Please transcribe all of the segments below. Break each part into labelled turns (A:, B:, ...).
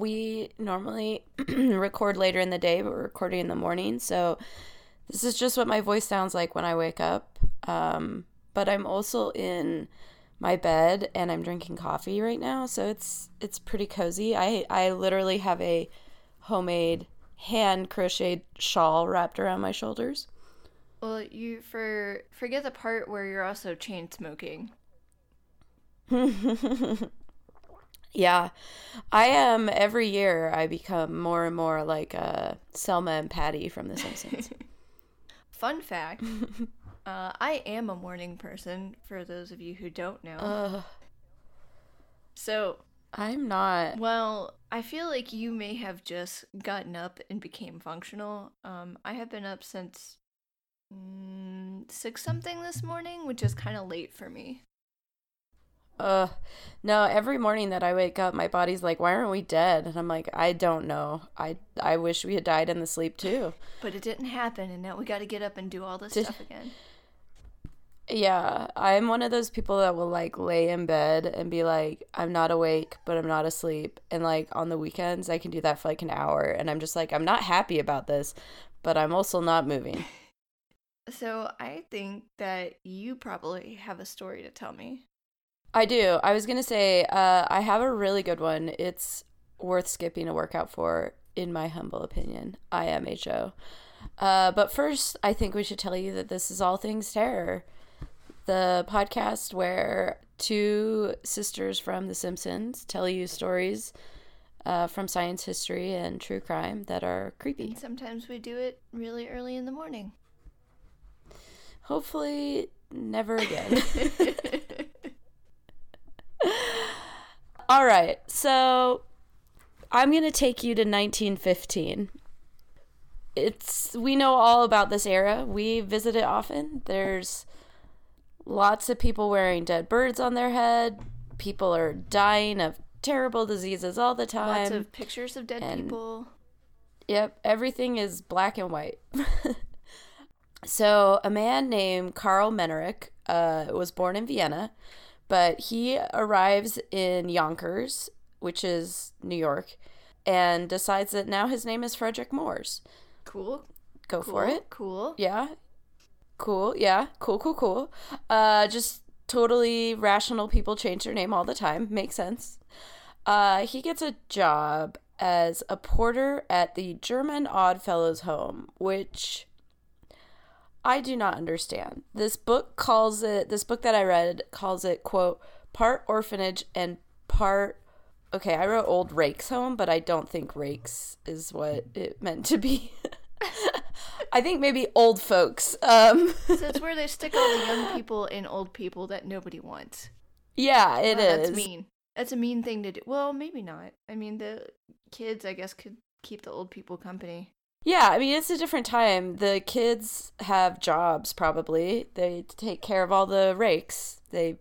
A: we normally record later in the day, but we're recording in the morning. So this is just what my voice sounds like when I wake up. Um, but I'm also in my bed and I'm drinking coffee right now, so it's it's pretty cozy. I I literally have a homemade hand crocheted shawl wrapped around my shoulders.
B: Well, you for forget the part where you're also chain smoking.
A: yeah, I am. Every year, I become more and more like uh, Selma and Patty from The Simpsons.
B: Fun fact: uh, I am a morning person. For those of you who don't know,
A: Ugh,
B: so
A: I'm not.
B: well, I feel like you may have just gotten up and became functional. Um, I have been up since mm, six something this morning, which is kind of late for me.
A: Uh, no. Every morning that I wake up, my body's like, "Why aren't we dead?" And I'm like, "I don't know. I I wish we had died in the sleep too."
B: But it didn't happen, and now we got to get up and do all this
A: Did-
B: stuff again.
A: Yeah, I'm one of those people that will like lay in bed and be like, I'm not awake, but I'm not asleep. And like on the weekends, I can do that for like an hour. And I'm just like, I'm not happy about this, but I'm also not moving.
B: So I think that you probably have a story to tell me.
A: I do. I was going to say, uh, I have a really good one. It's worth skipping a workout for, in my humble opinion. IMHO. Uh, but first, I think we should tell you that this is All Things Terror, the podcast where two sisters from The Simpsons tell you stories uh, from science history and true crime that are creepy.
B: And sometimes we do it really early in the morning.
A: Hopefully, never again. All right, so I'm going to take you to 1915. It's we know all about this era. We visit it often. There's lots of people wearing dead birds on their head. People are dying of terrible diseases all the time.
B: Lots of pictures of dead
A: and-
B: people.
A: Yep, everything is black and white. so, a man named Karl Mennerich uh, was born in Vienna, but he arrives in Yonkers, which is New York, and decides that now his name is Frederick Moores.
B: Cool.
A: Go
B: cool,
A: for it.
B: Cool.
A: Yeah. Cool. Yeah. Cool, cool, cool. Uh, just totally rational people change their name all the time. Makes sense. Uh, he gets a job as a porter at the German Oddfellows home, which I do not understand. This book calls it, this book that I read calls it, quote, part orphanage and part, okay, I wrote old rakes home, but I don't think rakes is what it meant to be. I think maybe old folks. Um,
B: so it's where they stick all the young people and old people that nobody wants.
A: yeah, it
B: Wow,
A: is.
B: That's mean. That's a mean thing to do. Well, maybe not. I mean, the kids, I guess, could keep the old people company.
A: Yeah, I mean, it's a different time. The kids have jobs, probably. They take care of all the rakes. They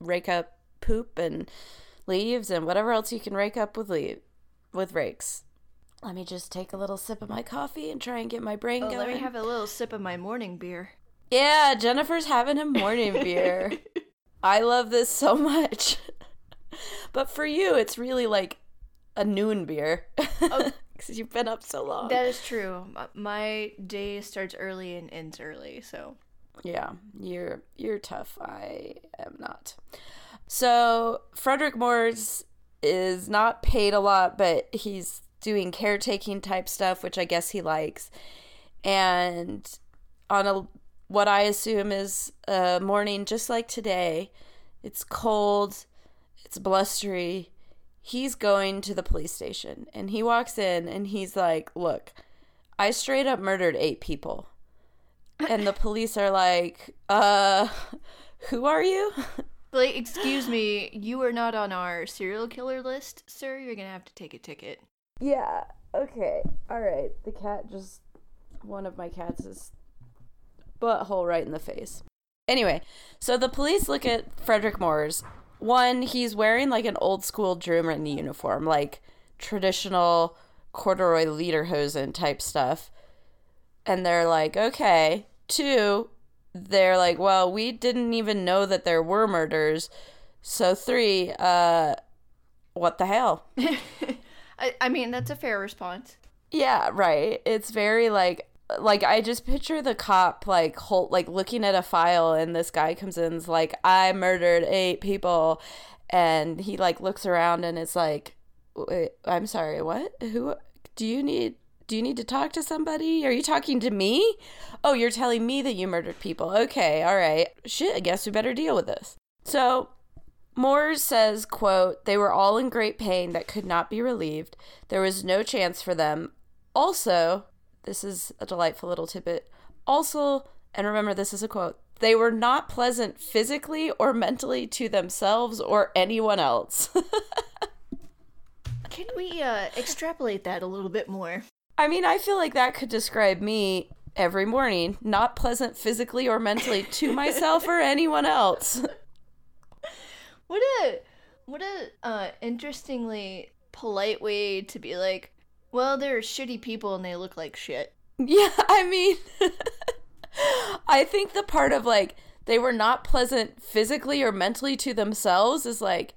A: rake up poop and leaves and whatever else you can rake up with leave, with rakes. Let me just take a little sip of my coffee and try and get my brain
B: Oh,
A: going.
B: let me have a little sip of my morning beer.
A: yeah, Jennifer's having a morning beer. I love this so much. but for you, it's really like a noon beer.
B: Oh.
A: Because you've been up so long.
B: That is true. My day starts early and ends early, so
A: Yeah, you're you're tough. I am not. So Frederick Moores is not paid a lot, but he's doing caretaking type stuff, which I guess he likes. And on a what I assume is a morning just like today, it's cold, it's blustery. He's going to the police station and he walks in and he's like, "Look, I straight up murdered 8 people." and the police are like, uh, who are you?
B: like, excuse me, you are not on our serial killer list, sir. You're gonna have to take a ticket.
A: Yeah, okay, all right. The cat just, one of my cats is butthole right in the face. Anyway, so the police look at Frederick Moores. One, he's wearing like an old school German uniform, like traditional corduroy lederhosen type stuff. And they're like, okay. Two, they're like, well, we didn't even know that there were murders. So three, uh, what the hell?
B: I, I mean, that's a fair response.
A: Yeah, right. It's very like like I just picture the cop like whole, like looking at a file and this guy comes in and's like I murdered eight people and he like looks around and is like I'm sorry, what? Who do you need do you need to talk to somebody? Are you talking to me? Oh, you're telling me that you murdered people. Okay, all right. Shit, I guess we better deal with this. So, Moore says, quote, they were all in great pain that could not be relieved. There was no chance for them. Also, this is a delightful little tidbit. Also, and remember this is a quote, they were not pleasant physically or mentally to themselves or anyone else.
B: Can we uh, extrapolate that a little bit more?
A: I mean, I feel like that could describe me every morning, not pleasant physically or mentally to myself or anyone else.
B: What a what a uh, interestingly polite way to be like, well, they're shitty people and they look like shit.
A: Yeah, I mean, I think the part of like they were not pleasant physically or mentally to themselves is like,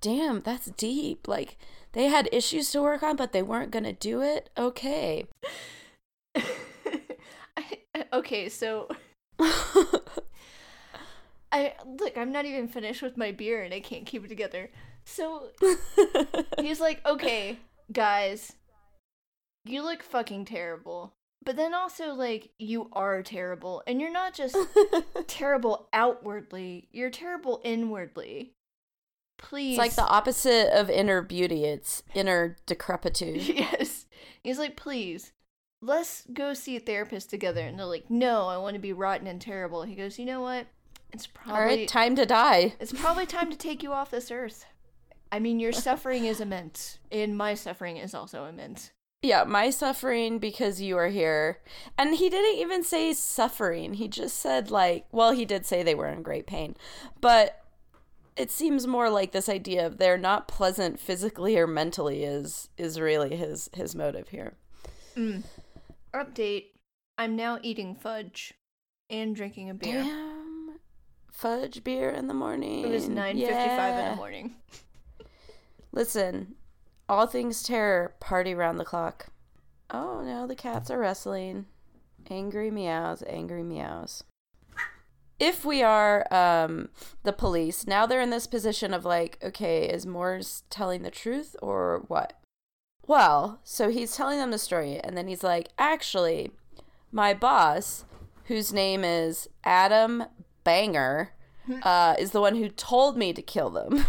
A: damn, that's deep. Like they had issues to work on, but they weren't gonna do it. Okay.
B: I, okay, so I look, I'm not even finished with my beer and I can't keep it together. So he's like, "Okay, guys, you look fucking terrible." But then also like you are terrible and you're not just terrible outwardly, you're terrible inwardly. Please.
A: It's like the opposite of inner beauty. It's inner decrepitude.
B: yes. He's like, "Please, let's go see a therapist together." And they're like, "No, I want to be rotten and terrible." He goes, "You know what? It's probably
A: All right, time to die.
B: It's probably time to take you off this earth. I mean, your suffering is immense, and my suffering is also immense.
A: Yeah, my suffering because you are here. And he didn't even say suffering. He just said like, well, he did say they were in great pain. But it seems more like this idea of they're not pleasant physically or mentally is is really his his motive here.
B: Mm. Update: I'm now eating fudge and drinking a beer.
A: Damn, fudge beer in the morning.
B: It was nine fifty-five in the morning.
A: Listen, all things terror, party round the clock. Oh no, the cats are wrestling. Angry meows, angry meows if we are um, the police, now they're in this position of like, okay, is Moores telling the truth or what? Well, so he's telling them the story, and then he's like, actually, my boss, whose name is Adam Banger, uh, is the one who told me to kill them.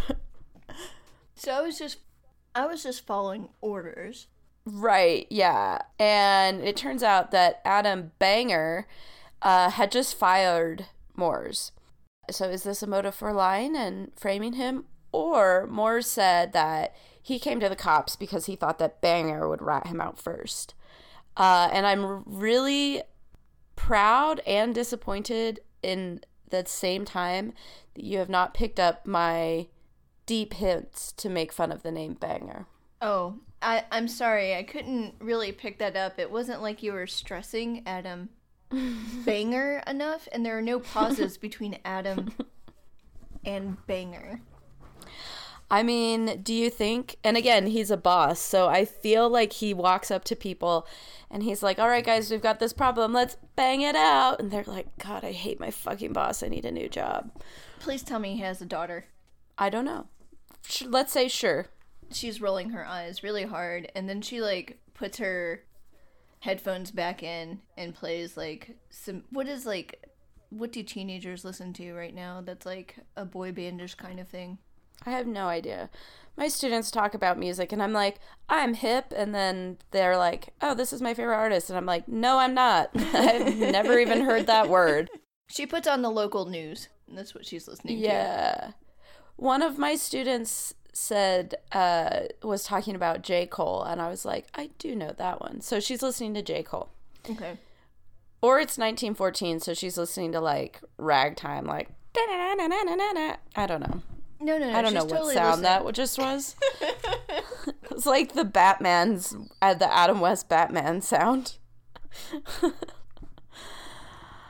B: so I was just, I was just following orders.
A: Right. Yeah, and it turns out that Adam Banger uh, had just fired Moores. So is this a motive for lying and framing him? Or Moores said that he came to the cops because he thought that Banger would rat him out first. Uh, and I'm really proud and disappointed in the same time that you have not picked up my deep hints to make fun of the name Banger.
B: Oh, I, I'm sorry. I couldn't really pick that up. It wasn't like you were stressing Adam banger enough, and there are no pauses between Adam and banger.
A: I mean, do you think? And again, he's a boss, so I feel like he walks up to people and he's like, "All right, guys, we've got this problem. Let's bang it out." And they're like, "God, I hate my fucking boss. I need a new job."
B: Please tell me he has a daughter.
A: I don't know. Let's say sure.
B: She's rolling her eyes really hard, and then she like puts her headphones back in and plays like some what is like what do teenagers listen to right now that's like a boy bandish kind of thing?
A: I have no idea. My students talk about music and i'm like i'm hip and then they're like oh this is my favorite artist and i'm like no i'm not. I've never even heard that word.
B: She puts on the local news. And that's what she's listening
A: yeah. to. Yeah one of my students said uh, was talking about J. Cole, and I was like, I do know that one. So she's listening to J. Cole.
B: Okay.
A: Or it's 1914, so she's listening to like ragtime, like I don't know.
B: No, no, no.
A: I don't know what totally sound listening. that just was. it's like the Batman's, uh, the Adam West Batman sound.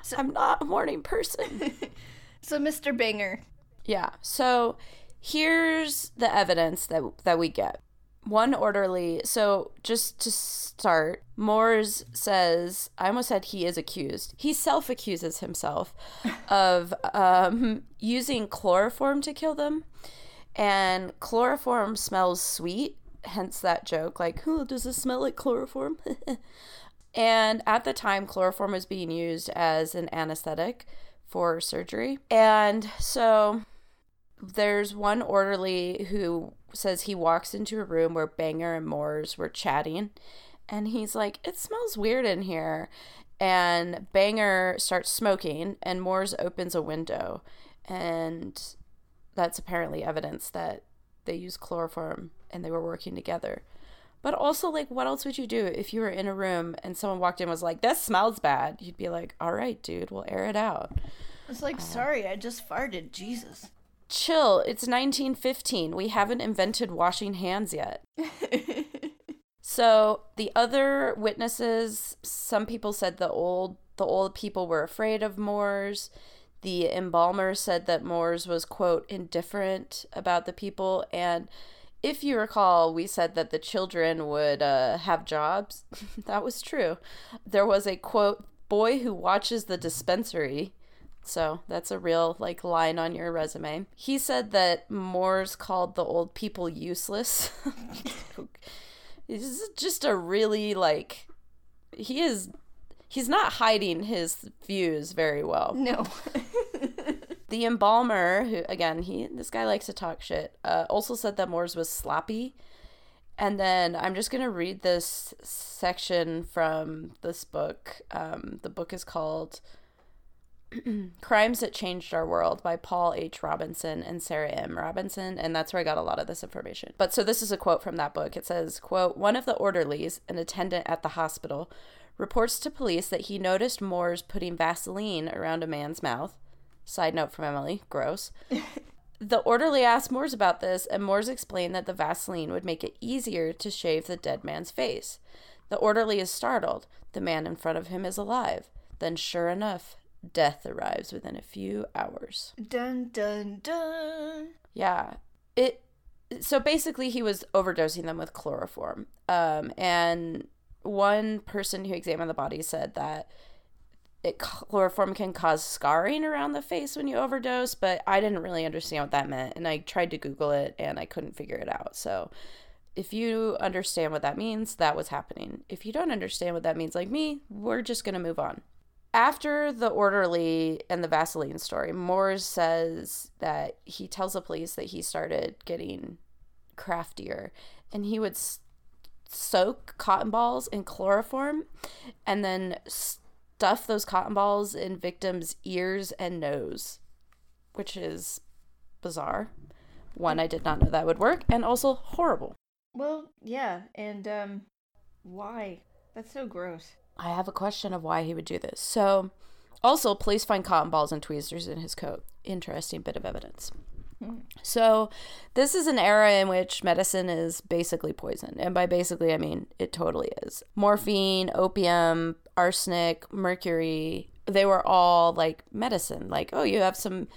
A: so, I'm not a morning person.
B: so, Mr. Banger.
A: Yeah. So here's the evidence that that we get. one orderly. So, just to start, Moores says, I almost said he is accused. He self accuses himself of um, using chloroform to kill them. And chloroform smells sweet, hence that joke like, oh, does this smell like chloroform? and at the time, chloroform was being used as an anesthetic for surgery. And so there's one orderly who says he walks into a room where Banger and Moores were chatting, and he's like, It smells weird in here. And Banger starts smoking, and Moores opens a window, and that's apparently evidence that they used chloroform and they were working together. But also, like, what else would you do if you were in a room and someone walked in and was like, "This smells bad"? You'd be like, "All right, dude, we'll air it out."
B: It's like, uh, sorry, I just farted. Jesus
A: chill. It's 1915. We haven't invented washing hands yet. so the other witnesses, some people said the old the old people were afraid of Moores. The embalmer said that Moores was quote indifferent about the people and if you recall, we said that the children would uh, have jobs. that was true. There was a quote, boy who watches the dispensary so that's a real like line on your resume. He said that Moores called the old people useless. this is just a really like he is he's not hiding his views very well.
B: No.
A: the embalmer, who again, he this guy likes to talk shit, uh, also said that Moores was sloppy. And then I'm just gonna read this section from this book. Um, the book is called Crimes That Changed Our World by Paul H. Robinson and Sarah M. Robinson, and that's where I got a lot of this information. But so this is a quote from that book. It says, quote, one of the orderlies, an attendant at the hospital, reports to police that he noticed Moores putting Vaseline around a man's mouth. Side note from Emily, gross. the orderly asked Moores about this, and Moores explained that the Vaseline would make it easier to shave the dead man's face. The orderly is startled. The man in front of him is alive. Then, sure enough, death arrives within a few hours.
B: Dun dun dun.
A: Yeah. It so basically he was overdosing them with chloroform. Um and one person who examined the body said that it chloroform can cause scarring around the face when you overdose, but I didn't really understand what that meant and I tried to google it and I couldn't figure it out. So if you understand what that means, that was happening. If you don't understand what that means like me, we're just going to move on after the orderly and the Vaseline story, Moores says that he tells the police that he started getting craftier and he would s- soak cotton balls in chloroform and then stuff those cotton balls in victims' ears and nose, which is bizarre. One, I did not know that would work, and also horrible.
B: Well, yeah, and um, why? That's so gross.
A: I have a question of why he would do this. So, also, police find cotton balls and tweezers in his coat. Interesting bit of evidence. So, this is an era in which medicine is basically poison. And by basically, I mean it totally is. Morphine, opium, arsenic, mercury, they were all like medicine. Like, oh, you have some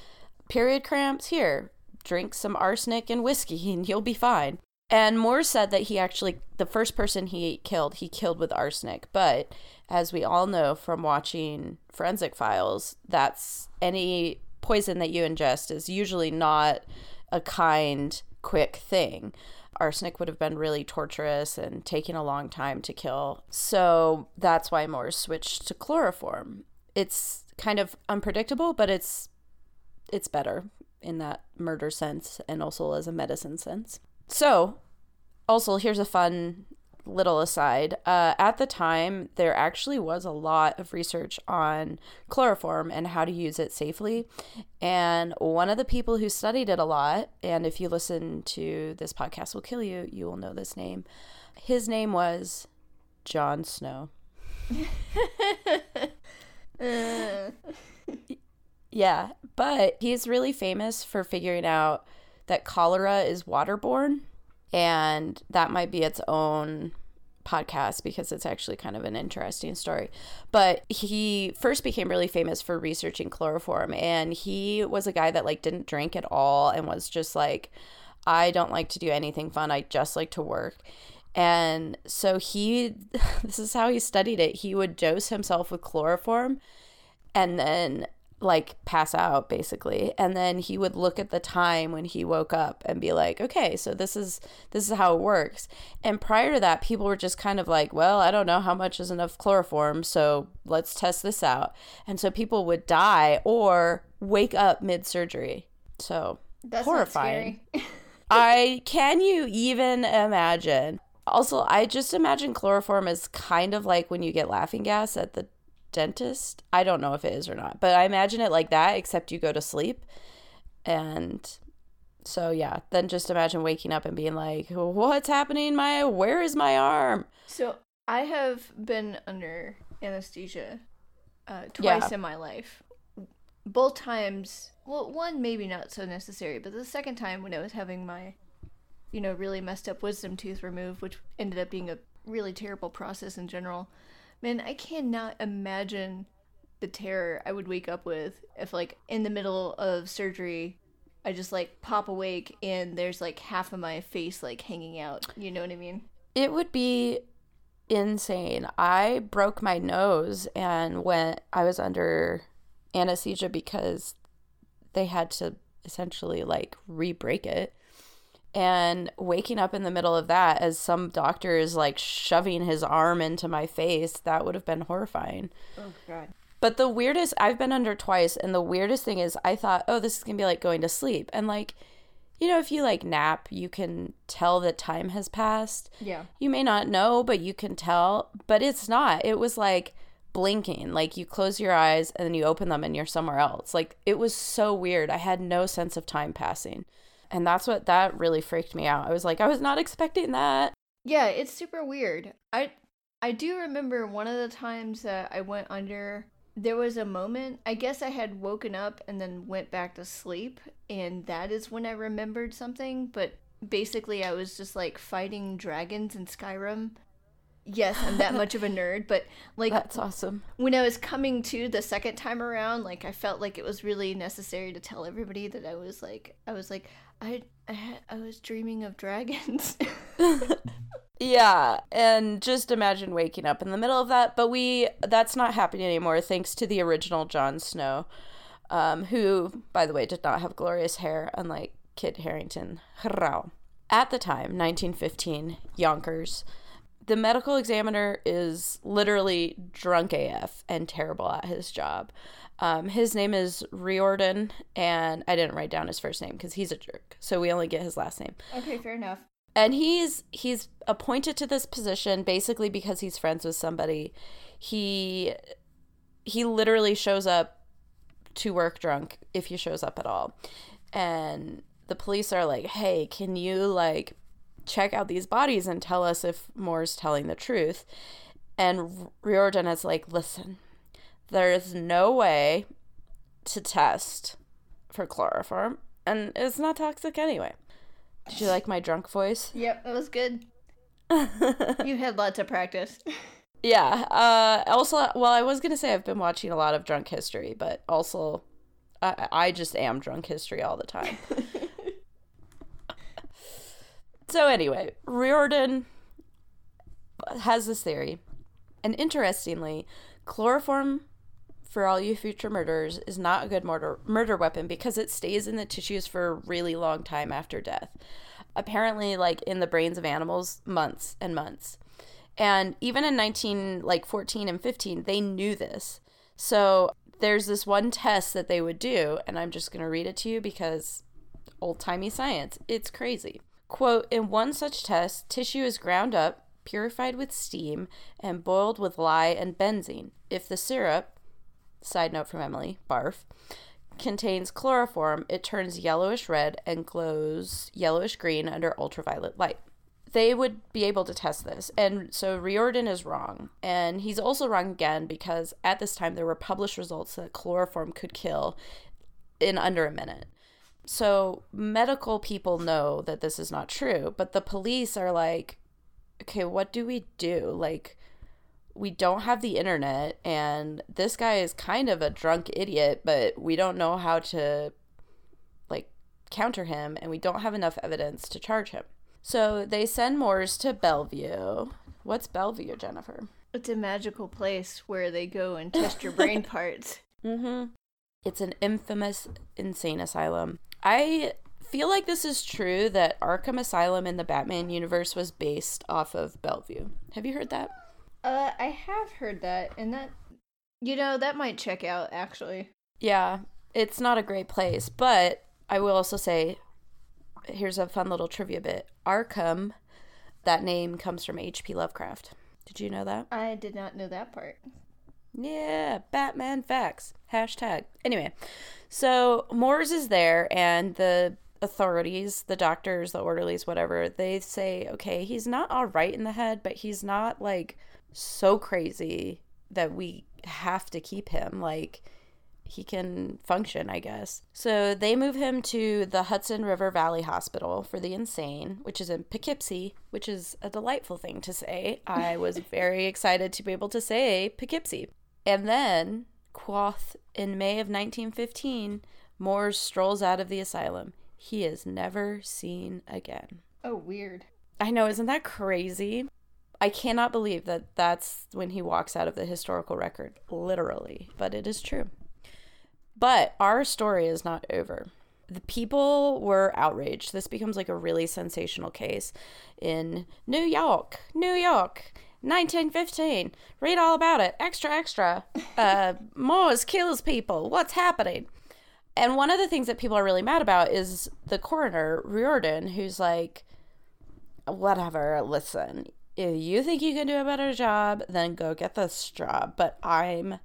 A: period cramps? Here, drink some arsenic and whiskey and you'll be fine. And Moore said that he actually, the first person he killed, he killed with arsenic. But as we all know from watching forensic files, that's any poison that you ingest is usually not a kind, quick thing. Arsenic would have been really torturous and taking a long time to kill. So that's why Moore switched to chloroform. It's kind of unpredictable, but it's it's better in that murder sense and also as a medicine sense. So, also, here's a fun little aside. Uh, at the time, there actually was a lot of research on chloroform and how to use it safely. And one of the people who studied it a lot, and if you listen to this podcast will kill you, you will know this name. His name was John Snow. yeah, but he's really famous for figuring out that cholera is waterborne. And that might be its own podcast because it's actually kind of an interesting story. But he first became really famous for researching chloroform and he was a guy that like didn't drink at all and was just like I don't like to do anything fun. I just like to work. And so he, this is how he studied it. He would dose himself with chloroform and then like pass out basically. And then he would look at the time when he woke up and be like okay so this is this is how it works. And prior to that people were just kind of like well i don't know how much is enough chloroform so let's test this out. And so people would die or wake up mid surgery so
B: That's
A: horrifying. i can you even imagine? Also i just imagine chloroform is kind of like when you get laughing gas at the dentist. I don't know if it is or not, but I imagine it like that, except you go to sleep. And so, yeah, then just imagine waking up and being like, what's happening? My, where is my arm?
B: So I have been under anesthesia uh, twice
A: Yeah.
B: in my life. Both times, well, one maybe not so necessary, but the second time when I was having my, you know, really messed up wisdom tooth removed, which ended up being a really terrible process in general. Man, I cannot imagine the terror I would wake up with if, like, in the middle of surgery, I just like pop awake and there's like half of my face like hanging out. You know what I mean?
A: It would be insane. I broke my nose and when I was under anesthesia because they had to essentially like re-break it. And waking up in the middle of that as some doctor is like shoving his arm into my face, that would have been horrifying.
B: Oh god.
A: But the weirdest, I've been under twice, and the weirdest thing is I thought, oh, this is gonna be like going to sleep. And like, you know, if you like nap, you can tell that time has passed.
B: Yeah.
A: You may not know, but you can tell. But it's not. It was like blinking. Like you close your eyes and then you open them and you're somewhere else. Like it was so weird. I had no sense of time passing. And that's what that really freaked me out. I was like, I was not expecting that.
B: Yeah, it's super weird. I I do remember one of the times that I went under there was a moment I guess I had woken up and then went back to sleep and that is when I remembered something, but basically I was just like fighting dragons in Skyrim. Yes, I'm that much of a nerd, but like
A: That's awesome.
B: when I was coming to the second time around, like I felt like it was really necessary to tell everybody that I was like I was like I I, I was dreaming of dragons.
A: Yeah, and just imagine waking up in the middle of that. But we that's not happening anymore thanks to the original Jon Snow, um, who, by the way, did not have glorious hair, unlike Kit Harington. At the time, 1915, Yonkers, the medical examiner is literally drunk AF and terrible at his job. Um, his name is Riordan, and I didn't write down his first name because he's a jerk, so we only get his last name.
B: Okay, fair enough.
A: and he's he's appointed to this position basically because he's friends with somebody. He he literally shows up to work drunk if he shows up at all. And the police are like hey can you like check out these bodies and tell us if moore's telling the truth? And riordan is like listen there is no way to test for chloroform and it's not toxic anyway did you like my drunk voice
B: Yep, that was good. You had lots of practice.
A: Yeah. Uh, also, well, I was gonna say I've been watching a lot of Drunk History, but also, I, I just am Drunk History all the time. so anyway, Riordan has this theory, and interestingly, chloroform for all you future murderers is not a good murder murder weapon because it stays in the tissues for a really long time after death. Apparently, like in the brains of animals, months and months. And even in 19 like 14 and 15, they knew this. So there's this one test that they would do, and I'm just going to read it to you because old timey science. It's crazy. Quote In one such test, tissue is ground up, purified with steam, and boiled with lye and benzene. If the syrup, side note from Emily, barf, contains chloroform, it turns yellowish red and glows yellowish green under ultraviolet light. They would be able to test this. And so Riordan is wrong. And he's also wrong again because at this time there were published results that chloroform could kill in under a minute. So medical people know that this is not true, but the police are like, okay, what do we do? Like, we don't have the internet, and this guy is kind of a drunk idiot, but we don't know how to, like, counter him, and we don't have enough evidence to charge him. So they send Moores to Bellevue. What's Bellevue, Jennifer?
B: It's a magical place where they go and test your brain parts.
A: Mm-hmm. It's an infamous insane asylum. I feel like this is true that Arkham Asylum in the Batman universe was based off of Bellevue. Have you heard that?
B: Uh, I have heard that, and that, you know, that might check out actually.
A: Yeah, it's not a great place, but I will also say here's a fun little trivia bit. Arkham, that name comes from H.P. Lovecraft. Did you know that?
B: I did not know that part.
A: Yeah, Batman facts. Hashtag. Anyway, so Moores is there, and the authorities, the doctors, the orderlies, whatever, they say, okay, he's not all right in the head, but he's not like so crazy that we have to keep him. Like, he can function, I guess. So they move him to the Hudson River Valley Hospital for the Insane, which is in Poughkeepsie, which is a delightful thing to say. I was very excited to be able to say Poughkeepsie. And then, quoth, in May of 1915, Moore strolls out of the asylum. He is never seen again.
B: Oh, weird.
A: I know, isn't that crazy? I cannot believe that that's when he walks out of the historical record, literally, but it is true. But our story is not over. The people were outraged. This becomes like a really sensational case in New York, New York, 1915. Read all about it. Extra, extra. Uh, Moores kills people. What's happening? And one of the things that people are really mad about is the coroner, Riordan, who's like, whatever, listen, if you think you can do a better job, then go get this job. But I'm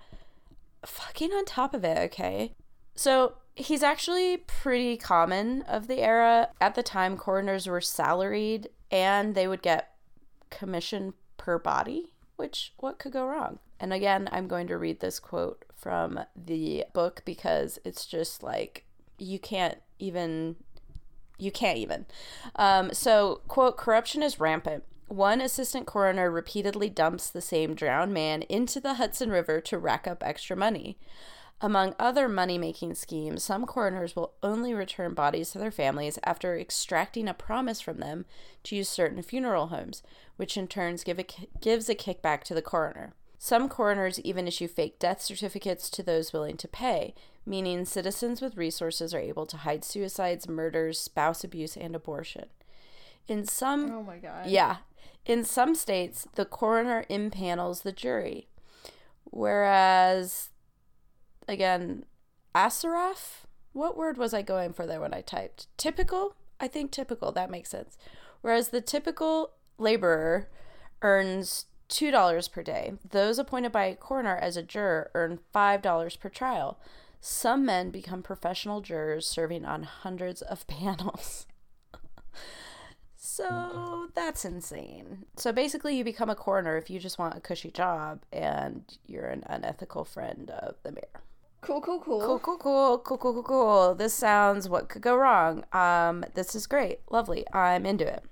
A: fucking on top of it, okay? So he's actually pretty common of the era. At the time, coroners were salaried and they would get commission per body, which what could go wrong? And again, I'm going to read this quote from the book because it's just like you can't even you can't even. Um, so, quote, corruption is rampant. One assistant coroner repeatedly dumps the same drowned man into the Hudson River to rack up extra money. Among other money making schemes, some coroners will only return bodies to their families after extracting a promise from them to use certain funeral homes, which in turn give a, gives a kickback to the coroner. Some coroners even issue fake death certificates to those willing to pay, meaning citizens with resources are able to hide suicides, murders, spouse abuse, and abortion. In some
B: Oh my god.
A: yeah. In some states, the coroner impanels the jury. Whereas, again, Asaraf, what word was I going for there when I typed? Typical? I think typical, that makes sense. Whereas the typical laborer earns $2 per day. Those appointed by a coroner as a juror earn $5 per trial. Some men become professional jurors serving on hundreds of panels. So that's insane. So basically, you become a coroner if you just want a cushy job and you're an unethical friend of the mayor.
B: Cool, cool, cool.
A: Cool, cool, cool, cool, cool, cool, cool. This sounds what could go wrong. Um, this is great, lovely. I'm into it.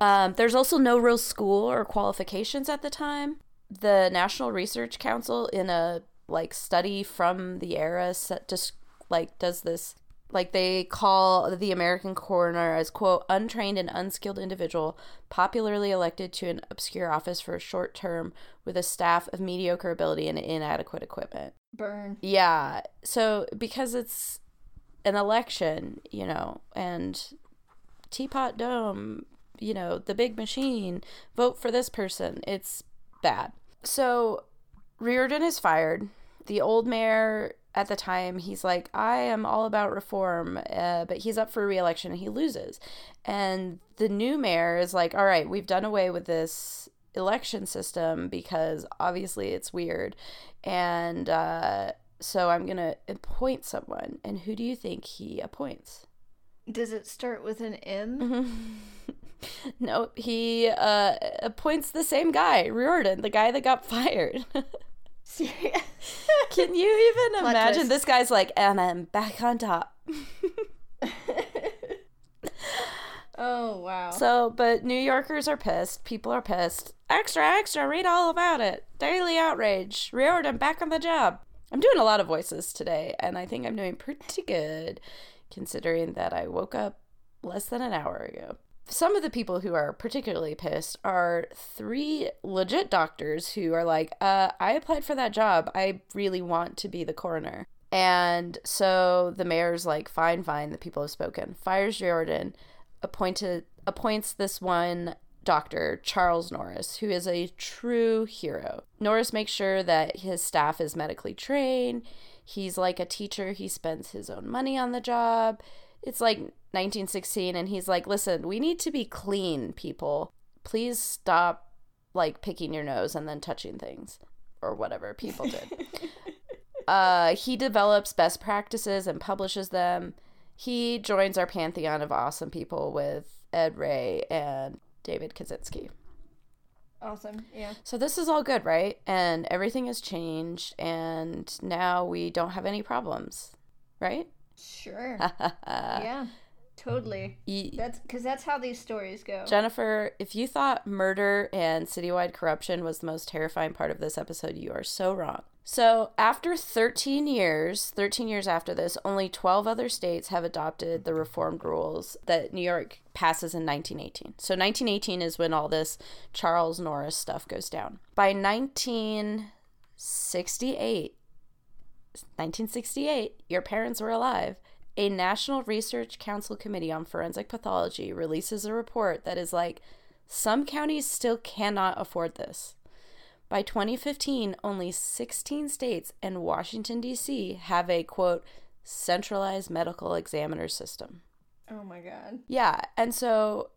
A: Um, there's also no real school or qualifications at the time. The National Research Council, in a like study from the era, just like does this like they call the American coroner as quote untrained and unskilled individual popularly elected to an obscure office for a short term with a staff of mediocre ability and inadequate equipment.
B: Burn.
A: Yeah. So because it's an election, you know, and Teapot Dome, you know, the big machine, vote for this person. It's bad. So Riordan is fired. The old mayor at the time, he's like, I am all about reform, uh, but he's up for reelection and he loses. And the new mayor is like, all right, we've done away with this election system because obviously it's weird. And uh, so I'm going to appoint someone. And who do you think he appoints?
B: Does it start with an M?
A: no, he uh, appoints the same guy, Riordan, the guy that got fired.
B: Serious?
A: Can you even
B: Plot
A: imagine?
B: twist.
A: This guy's like, and I'm back on top.
B: oh wow.
A: So, but New Yorkers are pissed. People are pissed. Extra, extra, read all about it. Daily outrage. Riordan back on the job. I'm doing a lot of voices today, and I think I'm doing pretty good. considering that I woke up less than an hour ago. Some of the people who are particularly pissed are three legit doctors who are like, uh, I applied for that job. I really want to be the coroner. And so the mayor's like, fine, fine, the people have spoken. Fires Riordan, appointed appoints this one doctor, Charles Norris, who is a true hero. Norris makes sure that his staff is medically trained. He's like a teacher, he spends his own money on the job. It's like 1916, and he's like, listen, we need to be clean, people. Please stop like picking your nose and then touching things or whatever people did. uh, he develops best practices and publishes them. He joins our pantheon of awesome people with Ed Ray and David Kaczynski.
B: Awesome. Yeah.
A: So this is all good, right? And everything has changed, and now we don't have any problems, right?
B: Sure. yeah. Totally. That's because that's how these stories go.
A: Jennifer, if you thought murder and citywide corruption was the most terrifying part of this episode, you are so wrong. So, after 13 years, 13 years after this, only 12 other states have adopted the reformed rules that New York passes in 1918. So, 1918 is when all this Charles Norris stuff goes down. By 1968, 1968, your parents were alive. A National Research Council Committee on Forensic Pathology releases a report that is like, some counties still cannot afford this. By 2015, only 16 states and Washington, D.C. have a quote, centralized medical examiner system.
B: Oh my God.
A: Yeah. And so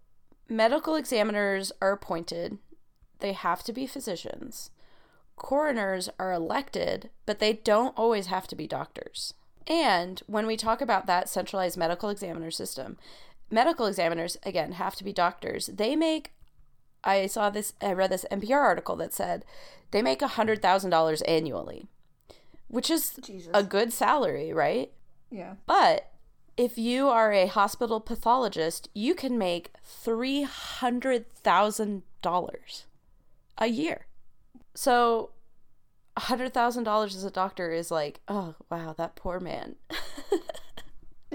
A: medical examiners are appointed, they have to be physicians. Coroners are elected, but they don't always have to be doctors. And when we talk about that centralized medical examiner system, medical examiners, again, have to be doctors. They make I saw this, I read this NPR article that said they make $100,000 annually, which is Jesus. a good salary, right?
B: Yeah.
A: But if you are a hospital pathologist, you can make $300,000 a year. So $100,000 as a doctor is like, oh, wow, that poor man.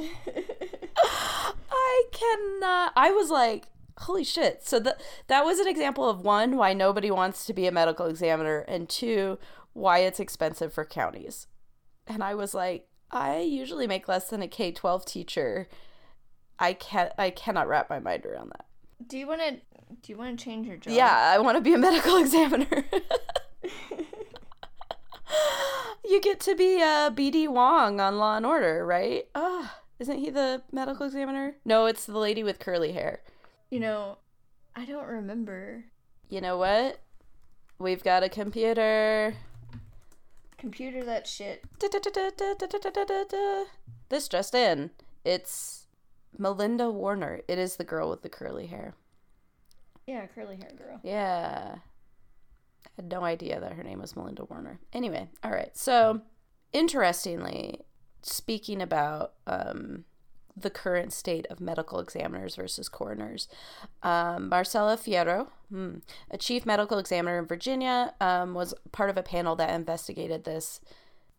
A: I cannot. I was like, holy shit. So that that was an example of one why nobody wants to be a medical examiner and two why it's expensive for counties. And I was like, I usually make less than a K-12 teacher. I can't I cannot wrap my mind around that.
B: Do you want to do you want to change your job?
A: Yeah, I want to be a medical examiner. you get to be a uh, BD Wong on Law and Order, right? Ah, oh, isn't he the medical examiner? No, it's the lady with curly hair.
B: You know, I don't remember.
A: You know what? We've got a computer.
B: Computer that shit.
A: This just in. It's Melinda Warner. It is the girl with the curly hair.
B: Yeah, curly hair girl.
A: Yeah. Had no idea that her name was Melinda Warner. Anyway, all right. So, interestingly, speaking about um, the current state of medical examiners versus coroners. Um, Fierro, hmm, a chief medical examiner in Virginia, um, was part of a panel that investigated this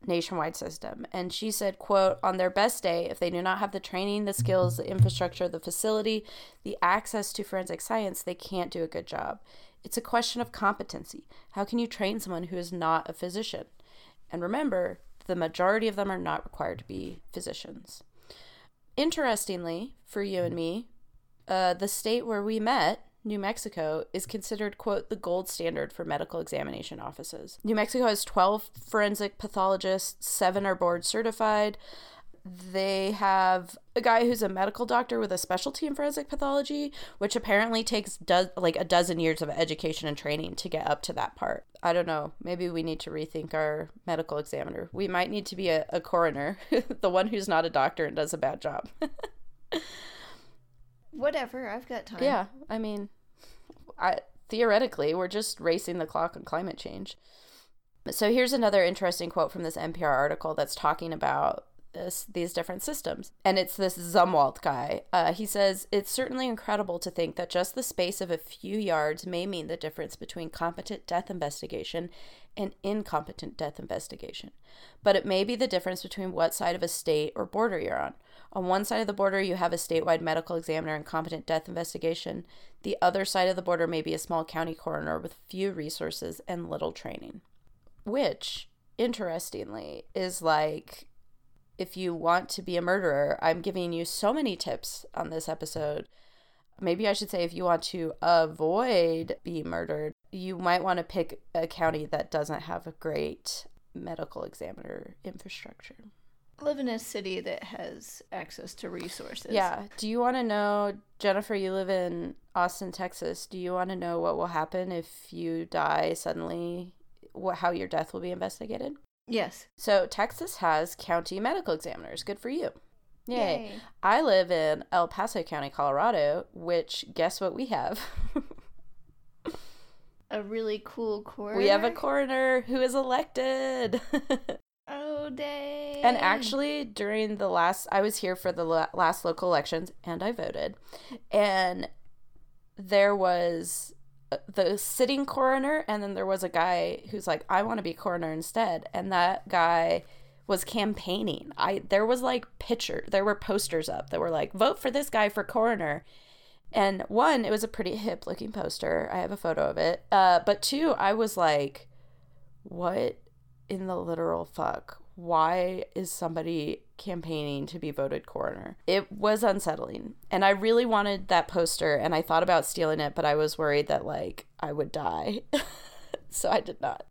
A: nationwide system and she said quote on their best day if they do not have the training the skills the infrastructure the facility the access to forensic science they can't do a good job it's a question of competency how can you train someone who is not a physician and remember the majority of them are not required to be physicians Interestingly, for you and me, uh, the state where we met, New Mexico, is considered, quote, the gold standard for medical examination offices. New Mexico has 12 forensic pathologists, seven are board certified. They have a guy who's a medical doctor with a specialty in forensic pathology, which apparently takes do- like a dozen years of education and training to get up to that part. I don't know. Maybe we need to rethink our medical examiner. We might need to be a, a coroner, the one who's not a doctor and does a bad job.
B: Whatever, I've got time.
A: Yeah, I mean, I theoretically, we're just racing the clock on climate change. So here's another interesting quote from this NPR article that's talking about this these different systems. And it's this Zumwalt guy. Uh, he says it's certainly incredible to think that just the space of a few yards may mean the difference between competent death investigation and incompetent death investigation. But it may be the difference between what side of a state or border you're on. On one side of the border, you have a statewide medical examiner and competent death investigation. The other side of the border may be a small county coroner with few resources and little training. Which, interestingly, is like if you want to be a murderer, I'm giving you so many tips on this episode. Maybe I should say if you want to avoid being murdered, you might want to pick a county that doesn't have a great medical examiner infrastructure.
B: Live in a city that has access to resources.
A: Yeah. Do you want to know, Jennifer, you live in Austin, Texas. Do you want to know what will happen if you die suddenly? What, how your death will be investigated?
B: Yes.
A: So Texas has county medical examiners. Good for you. Yay.
B: Yay.
A: I live in El Paso County, Colorado, which guess what we have?
B: A really cool coroner.
A: we have a coroner who is elected.
B: Oh, dang.
A: and actually, during the last, I was here for the last local elections and I voted. And there was the sitting coroner, and then there was a guy who's like, I want to be coroner instead. And that guy was campaigning. I there was like picture, there were posters up that were like, vote for this guy for coroner. And one, it was a pretty hip looking poster. I have a photo of it. Uh, but two, I was like, what in the literal fuck? Why is somebody campaigning to be voted coroner? It was unsettling. And I really wanted that poster and I thought about stealing it, but I was worried that like I would die. so I did not.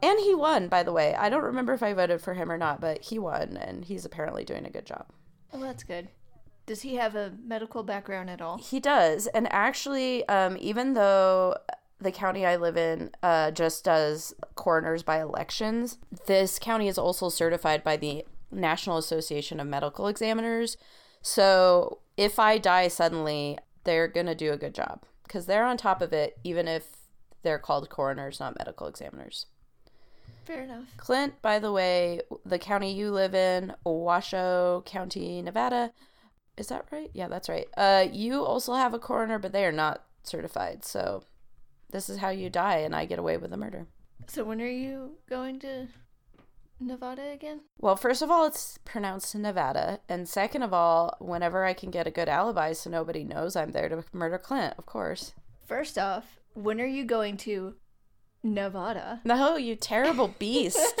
A: And he won, by the way. I don't remember if I voted for him or not, but he won and he's apparently doing a good job.
B: Oh, that's good. Does he have a medical background at all?
A: He does. And actually, um, even though the county I live in uh, just does coroners by elections, this county is also certified by the National Association of Medical Examiners. So if I die suddenly, they're going to do a good job because they're on top of it, even if they're called coroners, not medical examiners.
B: Fair enough.
A: Clint, by the way, the county you live in, Washoe County, Nevada. Is that right? Yeah, that's right. Uh, you also have a coroner, but they are not certified. So this is how you die, and I get away with the murder.
B: So when are you going to Nevada again?
A: Well, first of all, it's pronounced Nevada, and second of all, whenever I can get a good alibi so nobody knows I'm there to murder Clint, of course.
B: First off, when are you going to Nevada?
A: No, you terrible beast.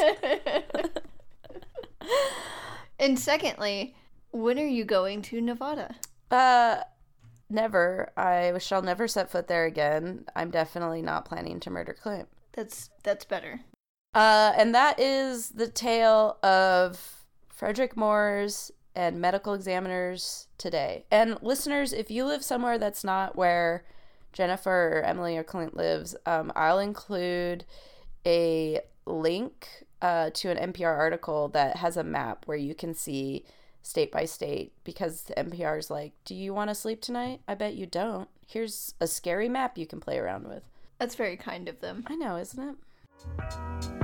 B: and secondly, when are you going to Nevada?
A: uh, never. I shall never set foot there again. I'm definitely not planning to murder Clint.
B: That's that's better.
A: Uh, and that is the tale of Frederick Moore's and medical examiners today. And listeners, if you live somewhere that's not where Jennifer or Emily or Clint lives, um, I'll include a link uh, to an NPR article that has a map where you can see state by state because NPR is like, Do you want to sleep tonight? I bet you don't. Here's a scary map you can play around with.
B: That's very kind of them.
A: I know, isn't it?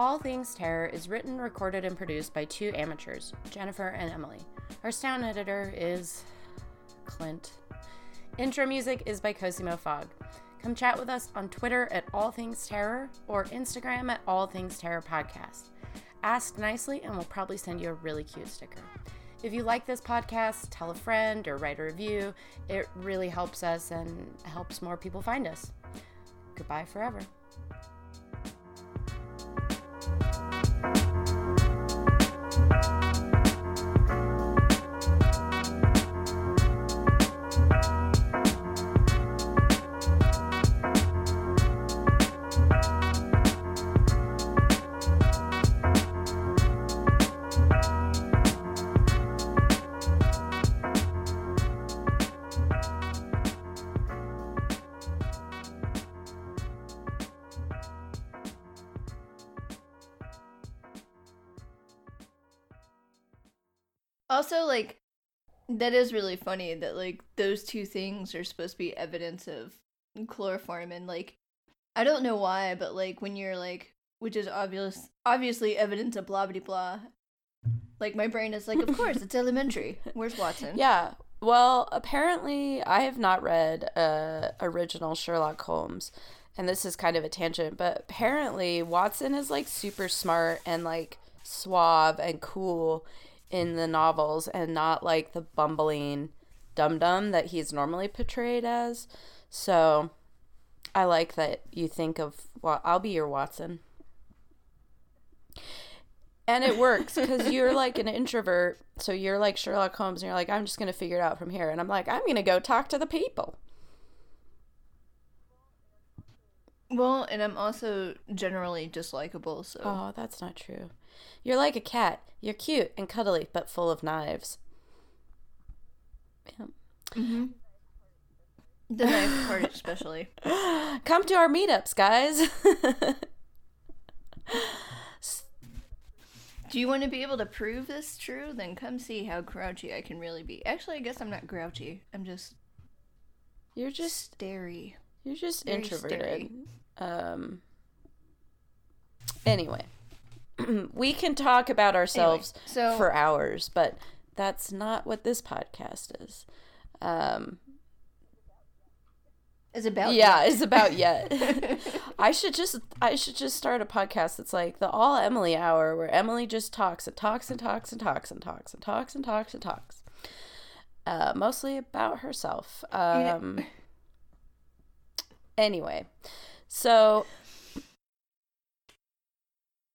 A: All Things Terror is written, recorded, and produced by two amateurs, Jennifer and Emily. Our sound editor is Clint. Intro music is by Cosimo Fogg. Come chat with us on Twitter at All Things Terror or Instagram at All Things Terror Podcast. Ask nicely, and we'll probably send you a really cute sticker. If you like this podcast, tell a friend or write a review. It really helps us and helps more people find us. Goodbye forever.
B: That is really funny that, like, those two things are supposed to be evidence of chloroform. And, like, I don't know why, but, like, when you're, like, which is obvious, obviously evidence of blah blah blah. Like my brain is like, of course, it's elementary. Where's Watson?
A: Yeah. Well, apparently, I have not read uh, original Sherlock Holmes, and this is kind of a tangent, but apparently, Watson is like super smart and like suave and cool in the novels, and not like the bumbling dum dum that he's normally portrayed as. So, I like that you think of. Well, I'll be your Watson and it works because you're like an introvert so you're like sherlock holmes and you're like i'm just going to figure it out from here and i'm like i'm going to go talk to the people
B: Well, and I'm also generally just likable, so
A: oh that's not true you're like a cat you're cute and cuddly but full of knives yeah.
B: mm-hmm. the knife part especially.
A: come to our meetups guys
B: Do you want to be able to prove this true? Then come see how grouchy I can really be. Actually, I guess I'm not grouchy. I'm just
A: you're just
B: stary.
A: You're just
B: Very
A: introverted. Um. Anyway, we can talk about ourselves
B: so-
A: for hours, but that's not what this podcast is. Um.
B: Is about
A: Yeah, is about yet. I should just I should just start a podcast that's like the all Emily hour where Emily just talks and talks and talks and talks and talks and talks and talks and talks. Uh, mostly about herself. Um, anyway, so